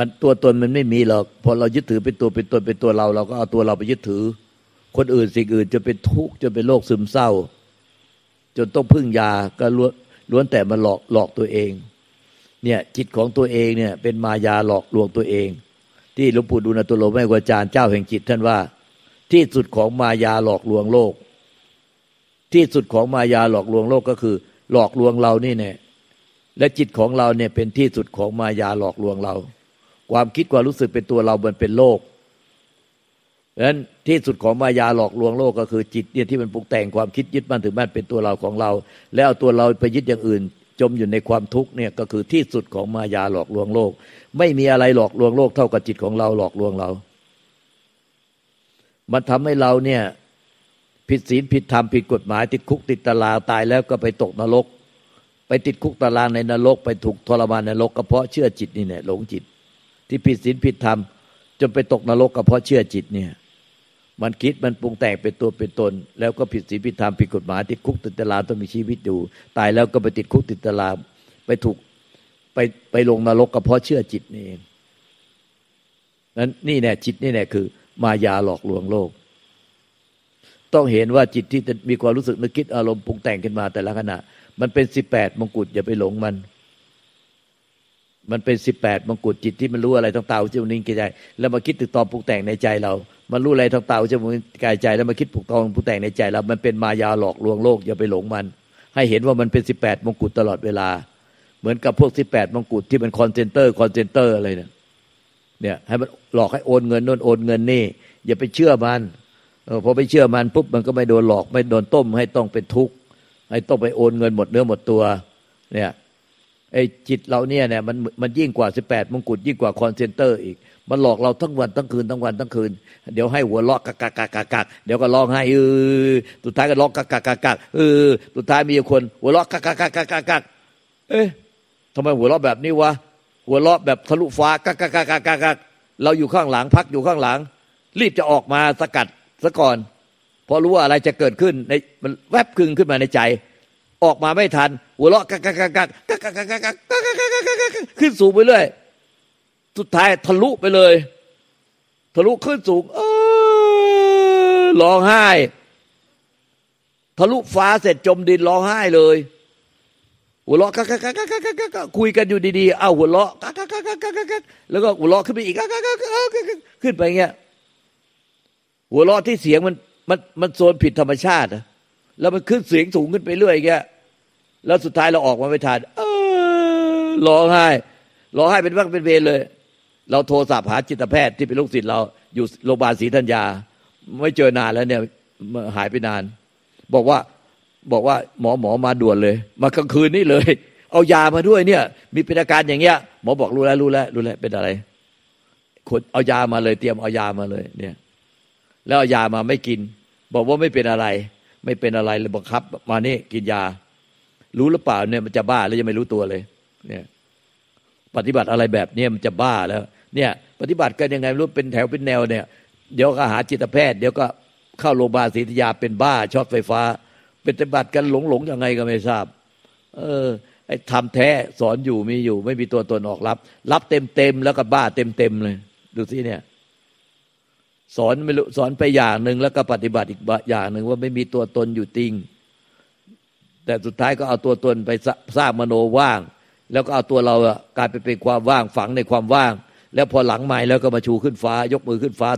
มันตัวตนมันไม่มีหรอกพอเรายึดถือเป็นตัวเป็นตนเป็นตัวเรา เราก็เอาตัวเราไปยึดถือ คนอื่นสิ่งอื่นจะเป็นทุกข์จะเป็นโรคซึมเศร้า จนต้องพึ่งยาก็ล้วนแต่มาหลอกหลอกตัวเอง เนี่ยจิตของตัวเองเนี่ยเป็นมายาหลอกลวงตัวเอง ที่หลวงปู่ดูลตุโลไม่กวาจารย์เจ้าแห่งจิตท่านว่า ที่สุดของมายาหลอกลวงโลก ที่สุดของมายาหลอกลวงโลกก็คือ หลอกลวงเรานี่เนี่ยและจิตของเราเนี่ยเป็นที่สุดของมายาหลอกลวงเรา ความคิดความรู้สึกเป็นตัวเรามันเป็นโลกดังนั้นที่สุดของมายาหลอกลวงโลกก็คือจิตเนี่ยที่มันปรุงแต่งความคิดยึดมั่นถือมั่นเป็นตัวเราของเรา แล้วเอาตัวเราไปยึดอย่างอื่น จมอยู่ในความทุกข์เนี่ยก็คือที่สุดของมายาหลอกลวงโลก ไม่มีอะไรหลอกลวงโลกเท่ากับจิตของเราหลอกลวงเรา มันทำให้เราเนี่ยผิดศีลผิดธรรมผิดกฎหมายติดคุกติดตารางตายแล้วก็ไปตกนรก ไปติดคุกตารางในนรก ไปถูกทรมานในนรกก็เพราะเชื่อจิตนี่เนี่ยหลงจิต ที่ผิดศีลผิดธรรม จนไปตกนรกก็เพราะเชื่อจิตเนี่ย มันคิดมันปรุงแต่งเป็นตัวเป็นตน แล้วก็ผิดศีลผิดธรรมผิดกฎหมายติดคุกติดตารางต้องมีชีวิตอยู่ ตายแล้วก็ไปติดคุกติดตารางไปถูกไปไปลงนรกก็เพราะเชื่อจิตนี่เองนั้นนี่แน่จิตนี่แน่คือ มายาหลอกลวงโลก ต้องเห็นว่าจิตที่มีความรู้สึกนึกคิดอารมณ์ปรุงแต่งขึ้นมาแต่ละขณะ มันเป็นสิบแปดมงกุฎอย่าไปหลงมัน มันเป็นสิบแปดมงกุฎจิตที่มันรู้อะไรต่างๆที่มันนิ่งใจ แล้วมาคิดตรึกตรองปรุงแต่งในใจเรา มันรู้อะไรทางตาหูจมูกลิ้นกายใจ แล้วมาคิดตรึกตรองปรุงแต่งในใจเรา มันเป็นมายาหลอกลวงโลกอย่าไปหลงมัน ให้เห็นว่ามันเป็นสิบแปดมงกุฎตลอดเวลา เหมือนกับพวกสิบแปดมงกุฎที่เป็นคอลเซ็นเตอร์คอลเซ็นเตอร์อะไรเนี่ยเนี่ยให้มันหลอกให้โอนเงินโน่นโอนเงินนี่ อย่าไปเชื่อมันพอไปเชื่อมันปุ๊บมันก็ไม่โดนหลอกไม่โดนต้มให้ต้องเป็นทุกข์ให้ต้องไปโอนเงินหมดเนื้อหมดตัว เนี่ย ไอ้จิตเราเนี่ยเนี่ยมันมันยิ่งกว่าสิบแปดมงกุฎยิ่งกว่าคอลเซ็นเตอร์อีก มันหลอกเราทั้งวันทั้งคืนทั้งวันทั้งคืน เดี๋ยวให้หัวเราะกักกักกักกักเดี๋ยวก็ร้องไห้เออสุดท้ายก็ร้องกักกักกักเออสุดท้ายมีคน หัวเราะกักกักกักกักกักกักเอ๊ะทำไมหัวเราะแบบนี้วะหัวเราะแบบทะลุฟ้ากักกักกักกักกักเราอยู่ข้างหลังพักอยู่ข้างหลัง รีบจะออกมาสกัดซะก่อนพอรู้ว่าอะไรจะเกิดขึ้นในมันแวบคึงขึ้นมาในใจ ออกมาไม่ทัน หัวเราะกักกักกักกักกักกักกักกักกักกักขึ้นสูงไปเรื่อยสุดท้ายทะลุไปเลย ทะลุขึ้นสูง เออร้องไห้ ทะลุฟ้าเสร็จจมดินร้องไห้เลย หัวเราะกักกักกักกักกักคุยกันอยู่ดีๆเอ้าหัวเราะกักกักกักกักกักกักแล้วก็หัวเราะขึ้นไปอีกกักกักกักกักขึ้นไปเงี้ย หัวเราะที่เสียงมันมันมันโซนผิดธรรมชาติแล้วมันขึ้นเสียงสูงขึ้นไปเรื่อยเงี้ย แล้วสุดท้ายเราออกมาไม่ทันเออร้องไห้ร้องไห้เป็นวักเป็นเวรเลย เราโทรศัพท์หาจิตแพทย์ที่เป็นลูกศิษย์เราอยู่โรงพยาบาลศรีธัญญา ไม่เจอนานแล้วเนี่ยหายไปนาน บอกว่าบอกว่าหมอหมอมาด่วนเลย มากลางคืนนี่เลย เอายามาด้วยเนี่ย มีเป็นอาการอย่างเงี้ย หมอบอกรู้แล้วรู้แล้วรู้แล้วเป็นอะไรคนเอายามาเลยเตรียมเอายามาเลย เนี่ย แล้วเอายามาไม่กิน บอกว่าไม่เป็นอะไร ไม่เป็นอะไรเลยบังคับ มานี่กินยา รู้หรือเปล่าเนี่ยมันจะบ้าแล้วยังไม่รู้ตัวเลย เนี่ย ปฏิบัติอะไรแบบนี้มันจะบ้าแล้ว เนี่ย ปฏิบัติกันยังไงรู้เป็นแถวเป็นแนวเนี่ย เดี๋ยวก็หาจิตแพทย์ เดี๋ยวก็เข้าโรงพยาบาลศรีธยาเป็นบ้าช็อตไฟฟ้าปฏิบัติกันหลงหลงยังไงก็ไม่ทราบ เออ ไอ้ทำแท้สอนอยู่มีอยู่ ไม่มีตัวตนออกรับ รับเต็มเต็มแล้วก็บ้าเต็มเต็มเลย ดูสิเนี่ย สอนไม่รู้สอนไปอย่างหนึ่งแล้วก็ปฏิบัติอีกอย่างหนึ่งว่าไม่มีตัวตนอยู่จริง แต่สุดท้ายก็เอาตัวตนไปสร้างมโนว่าง แล้วก็เอาตัวเรากลายไปเป็นความว่างฝังในความว่าง แล้วพอหลังใหม่แล้วก็มาชูขึ้นฟ้า ยกมือขึ้นฟ้า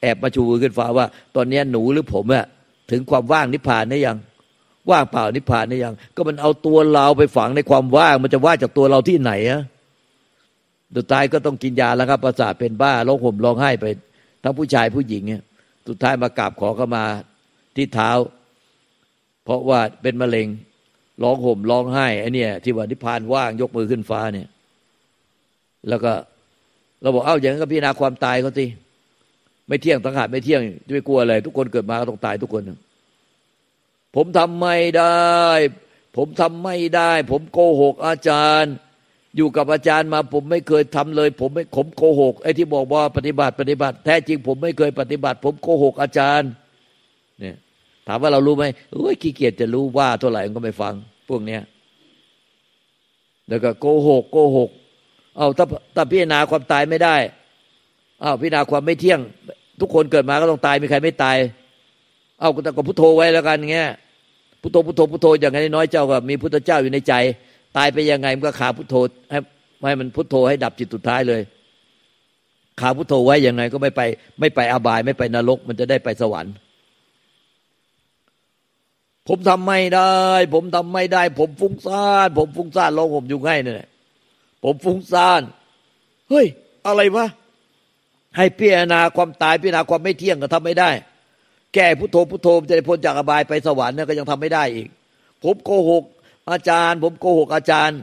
แอบมาชูมือขึ้นฟ้าว่า ตอนนี้หนูหรือผมอะถึงความว่างนิพพานได้ยังว่างเปล่านิพพานได้ยัง ก็มันเอาตัวเราไปฝังในความว่าง มันจะว่าจากตัวเราที่ไหนอะสุดท้ายก็ต้องกินยาแล้วครับประสาทเป็นบ้าร้องห่มร้องไห้ไป ทั้งผู้ชายผู้หญิงเนี่ยสุดท้ายมากราบขอเข้ามาที่เท้า เพราะว่าเป็นมะเร็ง ร้องห่มร้องไห้ไอ้นี่ที่ว่านิพพานว่างยกมือขึ้นฟ้าเนี่ย แล้วก็เราบอกเอ้าอย่างนั้นก็พิจารณาความตายเขาสิไม่เที่ยงตั้งหาไม่เที่ยงจะไปกลัวอะไรทุกคนเกิดมาก็ต้องตายทุกคนผมทำไม่ได้ ผมทำไม่ได้ ผมโกหกอาจารย์ อยู่กับอาจารย์มา ผมไม่เคยทำเลย ผมไม่ผมโกหกไอ้ที่บอกว่าปฏิบัติปฏิบัติ แท้จริงผมไม่เคยปฏิบัติ ผมโกหกอาจารย์ เนี่ย ถามว่าเรารู้ไหมโอ้ยขี้เกียจจะรู้ว่าเท่าไหร่ก็ไม่ฟัง พวกเนี้ยแล้วก็โกหกโกหก เอาถ้าถ้าพิจารณาความตายไม่ได้เอาพิจารณาความไม่เที่ยง ทุกคนเกิดมาก็ต้องตายมีใครไม่ตาย เอาแต่ก็พุทโธไว้แล้วกันเงี้ยพุทโธพุทโธพุทโธอย่างไงน้อยเจ้าก็มีพุทธเจ้าอยู่ในใจ ตายไปยังไงมันก็ขาพุทโธให้ให้มันพุทโธให้ดับจิตสุดท้ายเลย ขาพุทโธไว้ยังไงก็ไม่ไป ไม่ไปอบายไม่ไปนรก มันจะได้ไปสวรรค์ ผมทำไม่ได้ ผมทำไม่ได้ ผมฟุ้งซ่านผมฟุ้งซ่านลองผมอยู่ง่ายเนี่ยผมฟุ้งซ่านเฮ้ย อะไรวะให้พิจารณาความตายพิจารณาความไม่เที่ยงก็ทำไม่ได้ แก้พุทโธพุทโธจะได้พ้นจากอบายไปสวรรค์เนี่ยก็ยังทำไม่ได้อีก ผมโกหก อาจารย์ ผมโกหกอาจารย์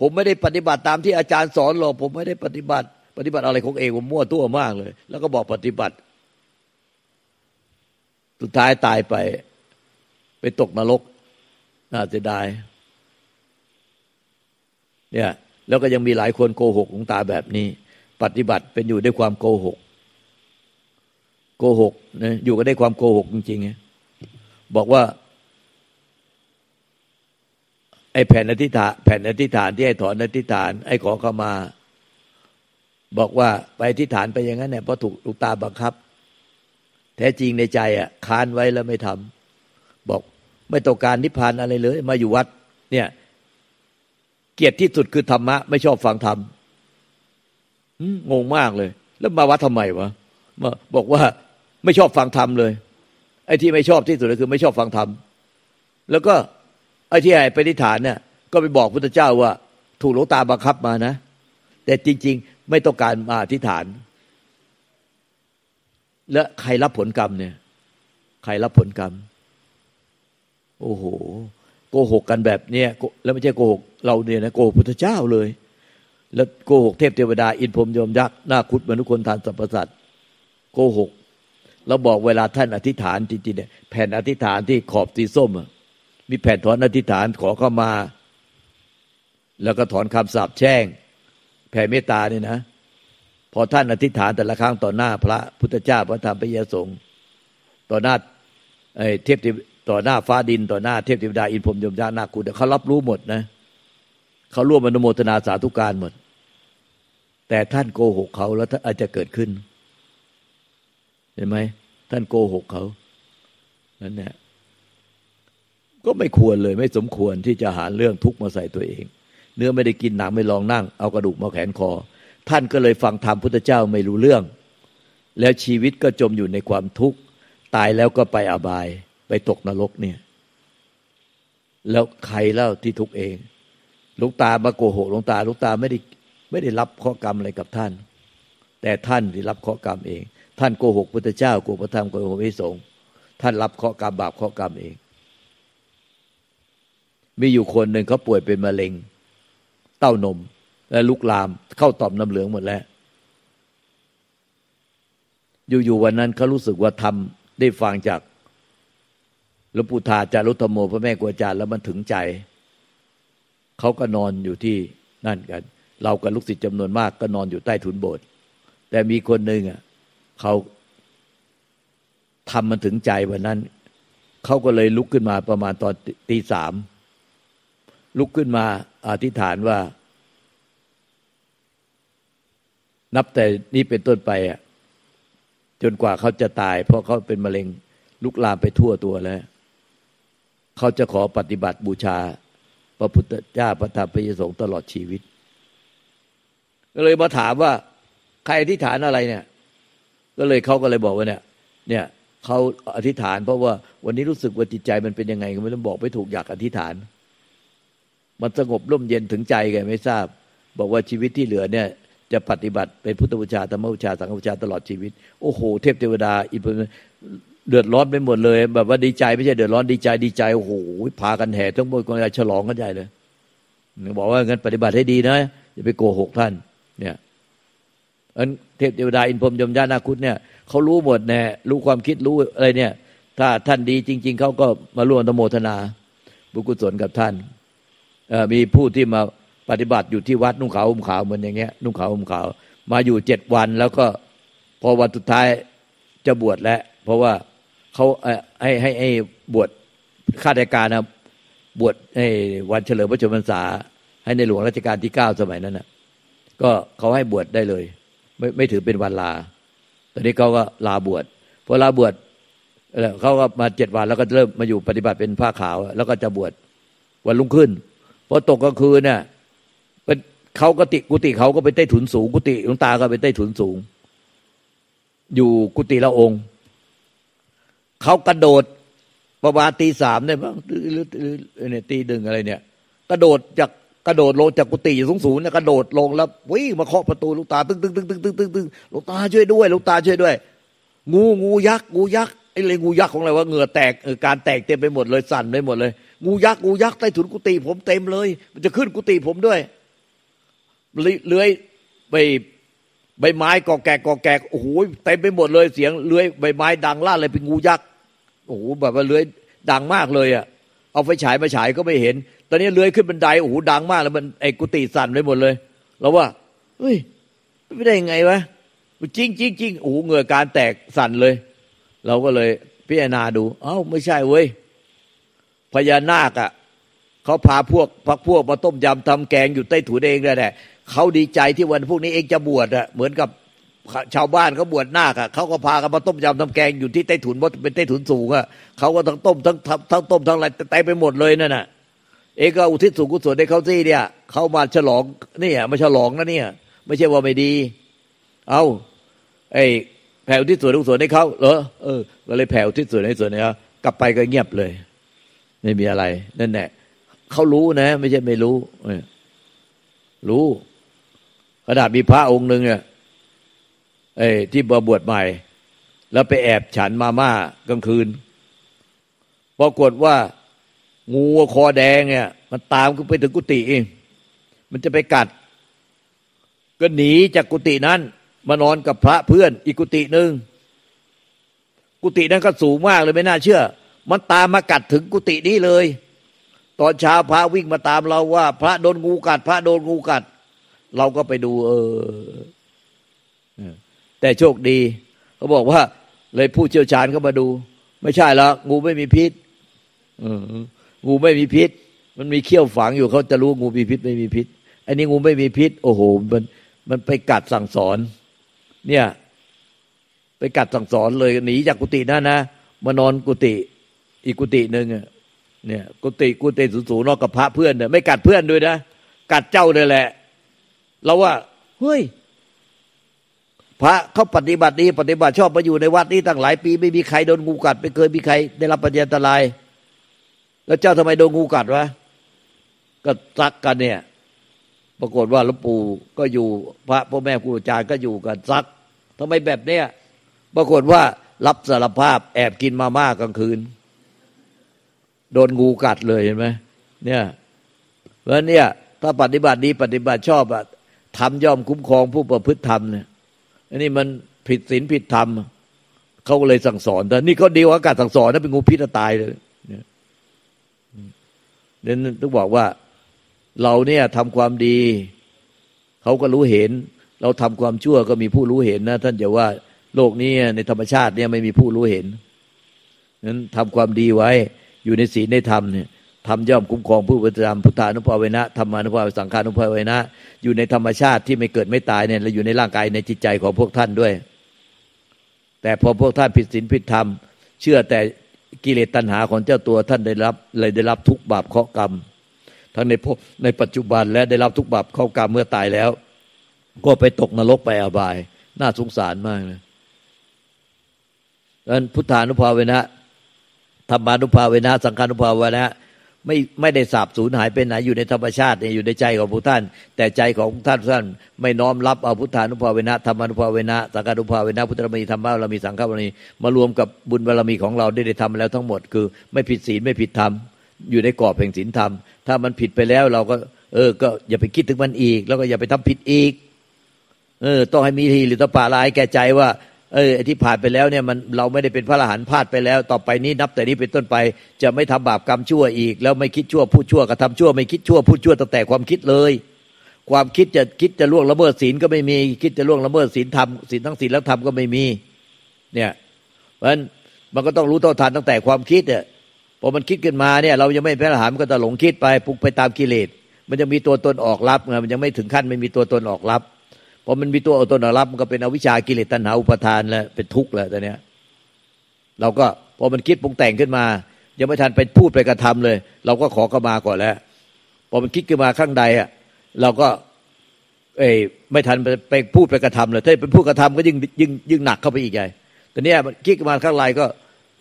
ผมไม่ได้ปฏิบัติตามที่อาจารย์สอนหรอกผมไม่ได้ปฏิบัติ ปฏิบัติอะไรของเองผมมั่วตัวมากเลย แล้วก็บอกปฏิบัติ สุดท้ายตายไป ไปตกนรกน่าเสียดายเนี่ยแล้วก็ยังมีหลายคนโกหกของตาแบบนี้ ปฏิบัติเป็นอยู่ด้วยความโกหก โกหกนะอยู่ก็ได้ความโกหกจริงๆบอกว่า ไอ้แผ่นอธิษฐานแผ่นอธิษฐานที่ให้ถอนอธิษฐาน ไอ้ขอเข้ามา บอกว่าไปอธิษฐานไปอย่างนั้นเนี่ยเพราะถูกลูกตาบังคับ แท้จริงในใจอะค้านไว้แล้วไม่ทำบอก ไม่ต้องการนิพพานอะไรเลย มาอยู่วัด เนี่ย เกียรติที่สุดคือธรรมะ ไม่ชอบฟังธรรมงงมากเลย แล้วมาวัดทำไมวะมาบอกว่าไม่ชอบฟังธรรมเลย ไอ้ที่ไม่ชอบที่สุดก็คือ ไม่ชอบฟังธรรมแล้วก็ ไอ้ที่ให้ไปนิฐานเนี่ย ก็ไปบอกพุทธเจ้าว่า ถูกหลวงตาบังคับมานะ แต่จริง ๆ ไม่ต้องการมาอธิษฐาน แล้วใครรับผลกรรมเนี่ย ใครรับผลกรรม โอ้โหโกหกกันแบบเนี้ยแล้วไม่ใช่โกหกเราเนี่ยนะโกหกพุทธเจ้าเลย แล้วโกหกเทพเทวดาอินพรมยมยักษ์นาคุดมนุษย์คนทานสรรพสัตว์โกหกเราบอกเวลาท่านอธิษฐานจริงๆเนี่ยแผ่นอธิษฐานที่ขอบสีส้มมีแผ่นถอนอธิษฐานขอเข้ามา แล้วก็ถอนคำสาปแช่ง แผ่เมตตาเนี่ยนะพอท่านอธิษฐานแต่ละครั้งต่อหน้าพระพุทธเจ้าพระธรรมพระยสงฆ์ต่อหน้าเทพ ต่อหน้าฟ้าดินต่อหน้าเทพเทวดาอินพรมยมยานาคุณเขารับรู้หมดนะเขาร่วมอนุโมทนาสาธุการหมด แต่ท่านโกหกเขาแล้วอาจจะเกิดขึ้น เห็นไหมท่านโกหกเขานั่นแหละก็ไม่ควรเลยไม่สมควรที่จะหาเรื่องทุกข์มาใส่ตัวเอง เนื้อไม่ได้กินหนังไม่ลองนั่ง เอากระดูกมาแขนคอ ท่านก็เลยฟังธรรมพุทธเจ้าไม่รู้เรื่อง แล้วชีวิตก็จมอยู่ในความทุกข์ ตายแล้วก็ไปอบาย ไปตกนรกเนี่ย แล้วใครเล่าที่ทุกเองลุงตามาโกหกลุงตาลุงตาไม่ได้ไม่ได้รับข้อกรรมอะไรกับท่าน แต่ท่านที่รับข้อกรรมเอง ท่านโกหกพุทธเจ้าโกหกพระธรรมโกหกพระสงฆ์ท่านรับข้อกรรมบาปข้อกรรมเอง มีอยู่คนหนึ่งเขาป่วยเป็นมะเร็ง เต้านม และลุกลามเข้าต่อมน้ำเหลืองหมดแล้ว อยู่ๆวันนั้นเขารู้สึกว่าทำได้ฟังจาก หลวงปู่ทาจารุธโมพระแม่กวาจารย์แล้วมันถึงใจ เขาก็นอนอยู่ที่นั่นกัน เรากับลูกศิษย์จำนวนมากก็นอนอยู่ใต้ถุนโบสถ์แต่มีคนหนึ่งอะเขาทำมันถึงใจวันนั้น เขาก็เลยลุกขึ้นมาประมาณตอนตีสามลุกขึ้นมาอธิษฐานว่า นับแต่นี้เป็นต้นไปอะจนกว่าเขาจะตาย เพราะเขาเป็นมะเร็งลุกลามไปทั่วตัวแล้ว เขาจะขอปฏิบัติบูชา พระพุทธเจ้าพระธรรมพระยสงฆ์ตลอดชีวิต ก็เลยมาถามว่าใครอธิษฐานอะไรเนี่ย ก็เลยเขาก็เลยบอกว่าเนี่ย เนี่ยเขาอธิษฐาน เพราะว่าวันนี้รู้สึกว่าจิตใจมันเป็นยังไงก็ไม่ต้องบอกไม่ถูกอยากอธิษฐาน มันสงบร่มเย็นถึงใจแกไม่ทราบ บอกว่าชีวิตที่เหลือเนี่ย จะปฏิบัติเป็นพุทธบูชาธรรมบูชาสังฆบูชาตลอดชีวิต โอ้โห เทพเทวดาอิน เดือดร้อนไปหมดเลย แบบว่าดีใจไม่ใช่เดือดร้อนดีใจดีใจโอ้โหพากันแห่ทั้งหมดคนฉลองกันใหญ่เลยบอกว่างั้นปฏิบัติให้ดีนะอย่าไปโกหกท่าน เนี่ยอันเทพเทวดาอินพรมยมญานาคุตเนี่ยเขารู้หมดแน่รู้ความคิดรู้อะไรเนี่ย ถ้าท่านดีจริง ๆเขาก็มาร่วมตโมทนา บุกุศลกับท่านมีผู้ที่มาปฏิบัติอยู่ที่วัดนุ่งขาวห่มขาวเหมือนอย่างเงี้ยนุ่งขาวห่มขาว มาอยู่เจ็ดวันแล้วก็พอวันสุดท้ายจะบวชแล้วเพราะว่า เขาให้ให้ให้บวชข้าราชการนะบวชให้วันเฉลิมพระชนมพรรษา ให้ในหลวงรัชกาลที่เก้าสมัยนั้นนะก็เขาให้บวชได้เลย ไม่ไม่ถือเป็นวันลา ตอนนี้เขาก็ลาบวชพอลาบวชเขาก็มาเจ็ดวันแล้วก็เริ่มมาอยู่ปฏิบัติเป็นผ้าขาว แล้วก็จะบวชวันรุ่งขึ้นพอตกกลางคืนเนี่ยเป็นเขากติกุฏิเขาก็ไปใต้ถุนสูง กุฏิหลวงตาก็ไปใต้ถุนสูง อยู่กุฏิละองค์ เขากระโดดประมาณตีสามเนี่ยบ้างหรือเนี่ยตีดึงอะไรเนี่ย กระโดดจากกระโดดลงจากกุฏิสูงสูงเนี่ยกระโดดลงแล้ววิ่งมาเคาะประตูลูกตาตึ้งตึ้งตึ้งตึ้งตึ้งตึ้งตึ้งลูกตาช่วยด้วยลูกตาช่วยด้วย งูงูยักษ์งูยักษ์ไอ้เลยงูยักษ์ของอะไรวะเหงื่อแตกเออการแตกเต็มไปหมดเลยสั่นไปหมดเลย งูยักษ์งูยักษ์ใต้ถุนกุฏิผมเต็มเลย มันจะขึ้นกุฏิผมด้วยเลื้อยใบใบไม้กอแกกกอแกกโอ้โหเต็มไปหมดเลยเสียงเลื้อยใบไม้ดังล่าเลยเป็นงูยักษ์ โอ้โหแบบว่าเลื้อยดังมากเลยอะเอาไฟฉายมาฉายก็ไม่เห็น ตอนนี้เลื้อยขึ้นบันไดโอ้โหดังมากแล้วมันไอ้กุฏิสั่นไปหมดเลยเราว่าเฮ้ยไม่ได้ยังไงวะจริงจริงจริงโอ้โหเงื่อการแตกสั่นเลย เราก็เลยพิจารณาดู เอ้าไม่ใช่เว้ยพญานาคอะเขาพาพวกพักพวกมาต้มยำทำแกงอยู่ใต้ถุนเองแหละเขาดีใจที่วันพวกนี้เองจะบวชอะเหมือนกับ ชาวบ้านเขาบวชนาคอะเขาก็พากันมาต้มยำทำแกงอยู่ที่ใต้ถุนเพราะเป็นใต้ถุนสูงอะเขาก็ทั้งต้มทั้งทั้งต้มทั้งอะไรเต็มไปหมดเลยนั่นน่ะ เองก็อุทิศส่วนกุศลให้เขาสิเนี่ยเขามาฉลองนี่อะมาฉลองนะเนี่ย ไม่ใช่ว่าไม่ดี เอาไอ้แผ่วที่ส่วนกุศลให้เขาเหรอเออก็เลยแผ่วที่ส่วนให้ส่วนเนี้กลับไปก็เงียบเลย ไม่มีอะไรนั่นแหละเขารู้นะ ไม่ใช่ไม่รู้รู้ขนาดมีพระองค์หนึ่งเนี่ย ไอ้ที่บวบวชใหม่ แล้วไปแอบฉันมาม่ากลางคืนปรากฏว่างูคอแดงเนี่ยมันตามขึ้นไปถึงกุฏิเองมันจะไปกัด ก็หนีจากกุฏินั้น มานอนกับพระเพื่อนอีกกุฏิหนึ่งกุฏินั้นก็สูงมากเลยไม่น่าเชื่อ มันตามมากัดถึงกุฏินี้เลย ตอนเช้าพระวิ่งมาตามเราว่า พระโดนงูกัด พระโดนงูกัด เราก็ไปดู เออ แต่โชคดีเขาบอกว่า เลยผู้เชี่ยวชาญเขามาดู ไม่ใช่แล้วงูไม่มีพิษงูไม่มีพิษ มันมีเขี้ยวฝังอยู่เขาจะรู้งูมีพิษไม่มีพิษ อันนี้งูไม่มีพิษ โอ้โห มันมันไปกัดสั่งสอน เนี่ย ไปกัดสั่งสอนเลยหนีจากกุฏินั่นนะมานอนกุฏิอีกกุฏิหนึ่งเนี่ย กุฏิกุฏิสูงๆนอกกับพระเพื่อนเนี่ยไม่กัดเพื่อนด้วยนะกัดเจ้าเลยแหละ เราว่าเฮ้ย พระเขาปฏิบัติดีปฏิบัติชอบมาอยู่ในวัดนี้ตั้งหลายปี ไม่มีใครโดนงูกัด ไม่เคยมีใครได้รับปัญญาตราย แล้วเจ้าทำไมโดนงูกัดวะก็ซักกันเนี่ย ปรากฏว่าหลวงปู่ก็อยู่พระพ่อแม่ครูอาจารย์ก็อยู่กันซักทำไมแบบเนี้ยปรากฏว่ารับสารภาพแอบกินมาม่ากลางคืน โดนงูกัดเลยเห็นไหมเนี่ยเพราะเนี่ยถ้าปฏิบัติดีปฏิบัติชอบอะทำย่อมคุ้มครองผู้ประพฤติธรรมเนี่ย อันนี้มันผิดศีลผิดธรรมเขาก็เลยสั่งสอนแต่นี่เขาดีว่าการสั่งสอนนั้นเป็นงูพิษตายเลยเนี่ยนั่นต้องบอกว่าเราเนี่ยทำความดี เขาก็รู้เห็น เราทำความชั่วก็มีผู้รู้เห็นนะ ท่านจะว่าโลกนี้ในธรรมชาติเนี่ยไม่มีผู้รู้เห็นนั้นทำความดีไว้อยู่ในศีลในธรรมเนี่ย ทำย่อมคุ้มครองผู้ปฏิบัติพุทธานุภาเวนะธรรมานุภาเวสังขานุภาเวนะ อยู่ในธรรมชาติที่ไม่เกิดไม่ตายเนี่ยและอยู่ในร่างกายในจิตใจของพวกท่านด้วย แต่พอพวกท่านผิดศีลผิดธรรม เชื่อแต่กิเลสตัณหาของเจ้าตัวท่านได้รับเลยได้รับทุกบาปเคราะกรรม ทั้งในพในปัจจุบันและได้รับทุกบาปเคราะกรรมเมื่อตายแล้ว ก็ไปตกนรกไปอบาย น่าสงสารมากเลยดังนั้นพุทธานุภาเวนะธรรมานุภาเวนะ สังฆานุภาเวนะ ไม่ไม่ได้สาบสูญหายไปไหนอยู่ในธรรมชาติอยู่ในใจของผู้ท่าน แต่ใจของท่านท่านไม่น้อมรับเอาพุทธานุภาเวนะธรรมานุภาเวนะสังฆานุภาเวนะพุทธบารมีธรรมะบารมีสังฆบารมีมารวมกับบุญบารมีของเราได้ได้ทำแล้วทั้งหมดคือ ไม่ผิดศีลไม่ผิดธรรมอยู่ในกรอบแห่งศีลธรรม ถ้ามันผิดไปแล้วเราก็เออ ก็อย่าไปคิดถึงมันอีก แล้วก็อย่าไปทำผิดอีก เออ ต้องให้มีทีหรือตปาลายแก่ใจว่า เออที่ผ่านไปแล้วเนี่ยมันเราไม่ได้เป็นพระอรหันต์พลาดไปแล้ว ต่อไปนี้นับแต่นี้เป็นต้นไป จะไม่ทำบาปกรรมชั่วอีก แล้วไม่คิดชั่วพูดชั่วกระทำชั่ว ไม่คิดชั่วพูดชั่วตั้งแต่ความคิดเลย ความคิดจะคิดจะล่วงละเมิดศีลก็ไม่มี คิดจะล่วงละเมิดศีลธรรมศีลทั้งศีลและธรรมก็ไม่มีเนี่ยเพราะฉะนั้นมันก็ต้องรู้ต่อทันตั้งแต่ความคิดเนี่ยพอมันคิดขึ้นมาเนี่ย เรายังไม่เป็นอรหันต์ก็จะหลงคิดไปปุกไปตามกิเลสมันยังมีตัวตนออกรับไงมันยังไม่ถึงขั้นไม่มีตัวตนออกรับ พอมันมีตัวตนออกรับมันก็เป็นอวิชากิเลสตัณหาอุปทานแล้วเป็นทุกข์แล้วตอนเนี้ยเราก็พอมันคิดปรุงแต่งขึ้นมา ยังไม่ทันไปพูดไปกระทำเลย เราก็ขอเข้ามาก่อนแล้วพอมันคิดขึ้นมาข้างใดอะเราก็ เอ้ไม่ทันไปไปพูดไปกระทำเลยถ้าเป็นพูดกระทำก็ยิ่งยิ่งยิ่งหนักเข้าไปอีกใหญ่ตอนนี้มันคิดขึ้นมาข้างไรก็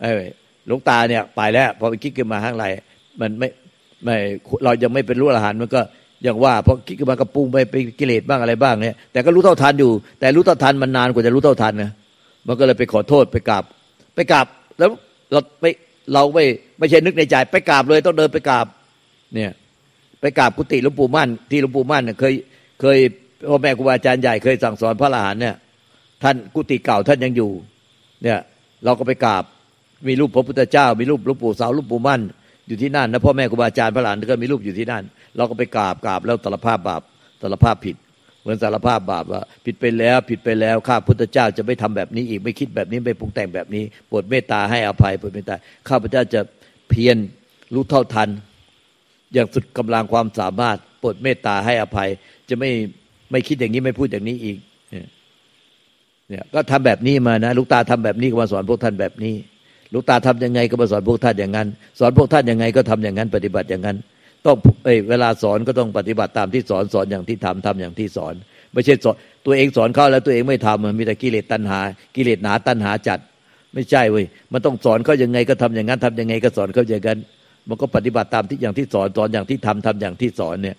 เออหลวงตาเนี่ยไปแล้ว พอไปคิดขึ้นมาข้างไรมันไม่ไม่เรายังไม่เป็นรู้อรหันต์มันก็ อย่างว่าพอคิดขึ้นมากระปุงไปไปกิเลสบ้างอะไรบ้างเนี่ยแต่ก็รู้เท่าทันอยู่ แต่รู้เท่าทันมันนานกว่าจะรู้เท่าทันนะมันก็เลยไปขอโทษไปกราบ ไปกราบแล้วเราไม่เราไม่ไม่ใช่นึกในใจ ไปกราบเลยต้องเดินไปกราบเนี่ยไปกราบกุฏิหลวงปู่มั่น ที่หลวงปู่มั่นเนี่ยเคยเคยพ่อแม่ครูบาอาจารย์ใหญ่เคยสั่งสอนพระอรหันเนี่ยท่านกุฏิเก่าท่านยังอยู่เนี่ยเราก็ไปกราบมีรูปพระพุทธเจ้า มีรูปหลวงปู่สาวหลวงปู่มั่นอยู่ที่นั่นนะพ่อแม่ครูบาอาจารย์พระหลานก็มีรูปอยู่ที่นั่น เราก็ไปกราบกราบแล้วสารภาพบาปสารภาพผิด เหมือนสารภาพบาปว่า ผิดไปแล้วผิดไปแล้วข้าพุทธเจ้าจะไม่ทำแบบนี้อีกไม่คิดแบบนี้ไม่ปรุงแต่งแบบนี้โปรดเมตตาให้อภัยโปรดเมตตาข้าพเจ้าจะเพียรรู้เท่าทัน อย่างสุดกำลังความสามารถโปรดเมตตาให้อภัย จะไม่ไม่คิดอย่างนี้ไม่พูดอย่างนี้อีกเนี่ยก็ทำแบบนี้มานะลูกตาทำแบบนี้ก็มาสอนพวกท่านแบบนี้ลูกตาทํำยังไงก็มาสอนพวกท่านอย่างนั้น สอนพวกท่านยังไงก็ทำอย่างนั้น ปฏิบัติอย่างนั้น ต้องเอ้ยเวลาสอนก็ต้องปฏิบัติตามที่สอนสอนอย่างที่ทำทำอย่างที่สอน ไม่ใช่สอนตัวเองสอนเขาแล้วตัวเองไม่ทำมันมีแต่กิเลสตัณหา กิเลสหนาตัณหาจัด ไม่ใช่เว้ยมันต้องสอนเขายังไงก็ทำอย่างนั้นทำยังไงก็สอนเขาอย่างนั้นมันก็ปฏิบัติตามที่อย่างที่สอนสอนอย่างที่ทำทำอย่างที่สอนเนี่ย